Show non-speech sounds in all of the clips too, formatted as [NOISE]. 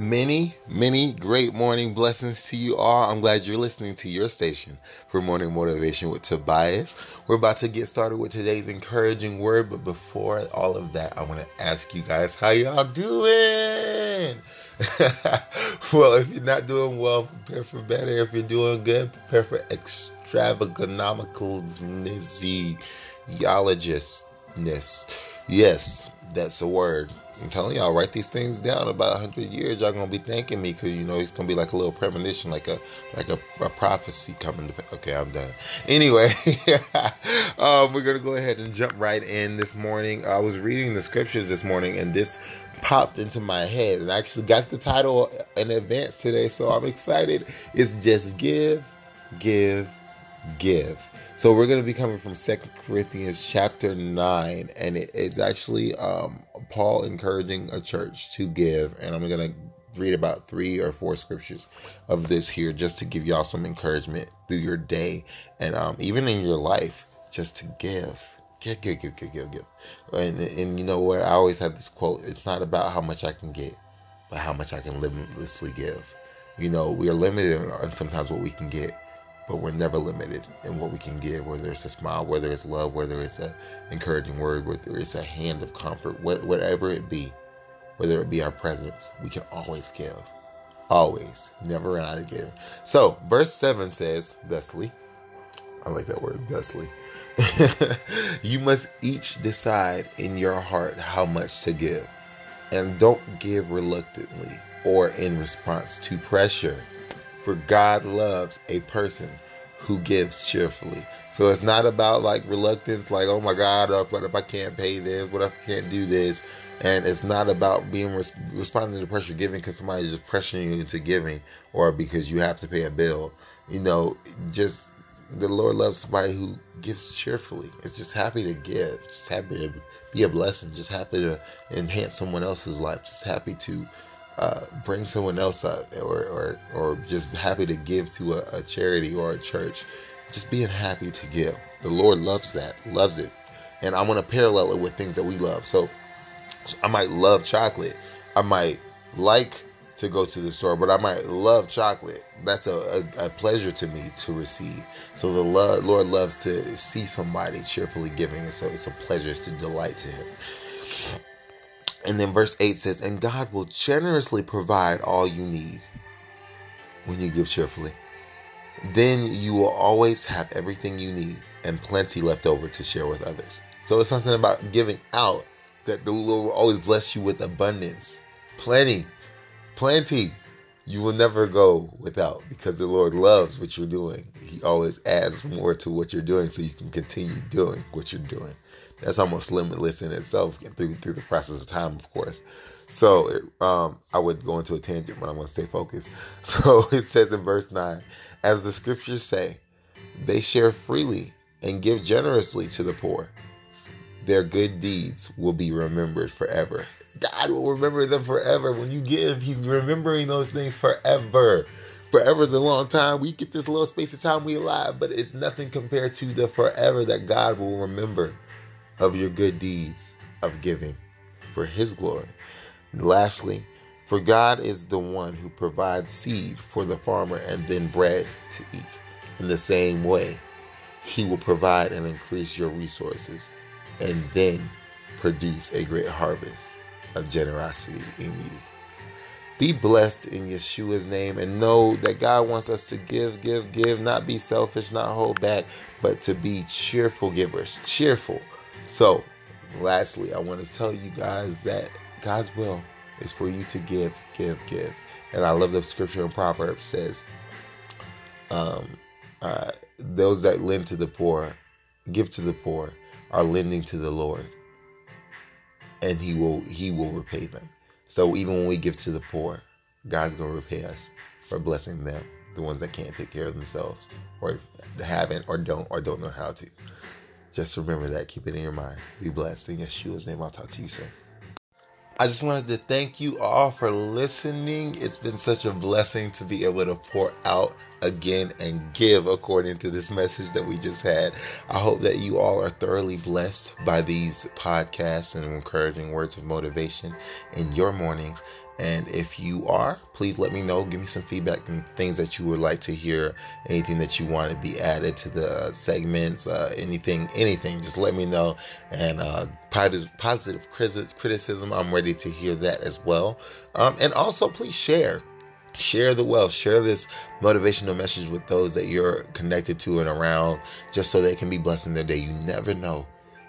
Many, many great morning blessings to you all. I'm glad you're listening to your station for morning motivation with Tobias. We're about to get started with today's encouraging word, but before all of that, I want to ask you guys how y'all doing? [LAUGHS] well, if you're not doing well, prepare for better. If you're doing good, prepare for extravaganamicalologistness. Yes, that's a word. I'm telling y'all, write these things down. About hundred years, y'all gonna be thanking me because you know it's gonna be like a little premonition, like a like a, a prophecy coming. To, okay, I'm done. [LAUGHS] Anyway, [LAUGHS] um, we're gonna go ahead and jump right in this morning. I was reading the scriptures this morning, and this popped into my head, and I actually got the title in advance today, so I'm excited. It's just give, give, give. So we're going to be coming from Second Corinthians chapter 9 and it is actually um, Paul encouraging a church to give and I'm going to read about 3 or 4 scriptures of this here just to give y'all some encouragement through your day and um, even in your life just to give. Give, give, give, give, give, give. And, and you know what? I always have this quote. It's not about how much I can get, but how much I can limitlessly give. You know, we are limited on sometimes what we can get but we're never limited in what we can give, whether it's a smile, whether it's love, whether it's an encouraging word, whether it's a hand of comfort, whatever it be, whether it be our presence, we can always give. Always. Never run out of giving. So, verse 7 says, thusly, I like that word, thusly. [LAUGHS] you must each decide in your heart how much to give. And don't give reluctantly or in response to pressure for God loves a person who gives cheerfully. So it's not about like reluctance, like, oh my God, uh, what if I can't pay this? What if I can't do this? And it's not about being res- responding to pressure giving because somebody's just pressuring you into giving or because you have to pay a bill. You know, just the Lord loves somebody who gives cheerfully. It's just happy to give, just happy to be a blessing, just happy to enhance someone else's life, just happy to uh, bring someone else up or, or, or just happy to give to a, a charity or a church. Just being happy to give. The Lord loves that, loves it. And I want to parallel it with things that we love. So, so I might love chocolate. I might like to go to the store, but I might love chocolate. That's a, a, a, pleasure to me to receive. So the Lord, Lord loves to see somebody cheerfully giving, and so it's a pleasure, it's a delight to Him. And then verse 8 says, And God will generously provide all you need when you give cheerfully. Then you will always have everything you need and plenty left over to share with others. So it's something about giving out that the Lord will always bless you with abundance, plenty, plenty. You will never go without because the Lord loves what you're doing. He always adds more to what you're doing so you can continue doing what you're doing that's almost limitless in itself through through the process of time, of course. So um, I would go into a tangent, but I want to stay focused. [LAUGHS] So it says in verse nine, as the scriptures say, they share freely and give generously to the poor. Their good deeds will be remembered forever. God will remember them forever. When you give, He's remembering those things forever. Forever is a long time. We get this little space of time we alive, but it's nothing compared to the forever that God will remember of your good deeds of giving for His glory. Lastly, for God is the one who provides seed for the farmer and then bread to eat. In the same way, He will provide and increase your resources and then produce a great harvest of generosity in you. Be blessed in Yeshua's name and know that God wants us to give, give, give, not be selfish, not hold back, but to be cheerful givers. Cheerful so, lastly, I want to tell you guys that God's will is for you to give, give, give. And I love the scripture in Proverbs says, um, uh, those that lend to the poor, give to the poor, are lending to the Lord, and He will He will repay them. So even when we give to the poor, God's gonna repay us for blessing them, the ones that can't take care of themselves, or haven't, or don't, or don't know how to. Just remember that. Keep it in your mind. Be blessed. In Yeshua's name, I'll talk to you soon. I just wanted to thank you all for listening. It's been such a blessing to be able to pour out again and give according to this message that we just had. I hope that you all are thoroughly blessed by these podcasts and encouraging words of motivation in your mornings. And if you are, please let me know. Give me some feedback and things that you would like to hear. Anything that you want to be added to the segments, uh, anything, anything. Just let me know. And uh, positive, positive criticism, I'm ready to hear that as well. Um, and also, please share share the wealth share this motivational message with those that you're connected to and around just so they can be blessed in their day you never know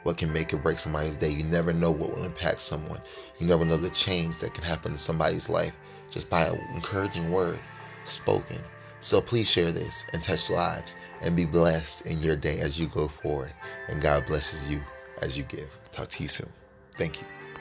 what can make or break somebody's day. You never know what will impact someone. You never know the change that can happen in somebody's life just by an encouraging word spoken. So please share this and touch lives and be blessed in your day as you go forward. And god blesses you as you give. Talk to you soon. Thank you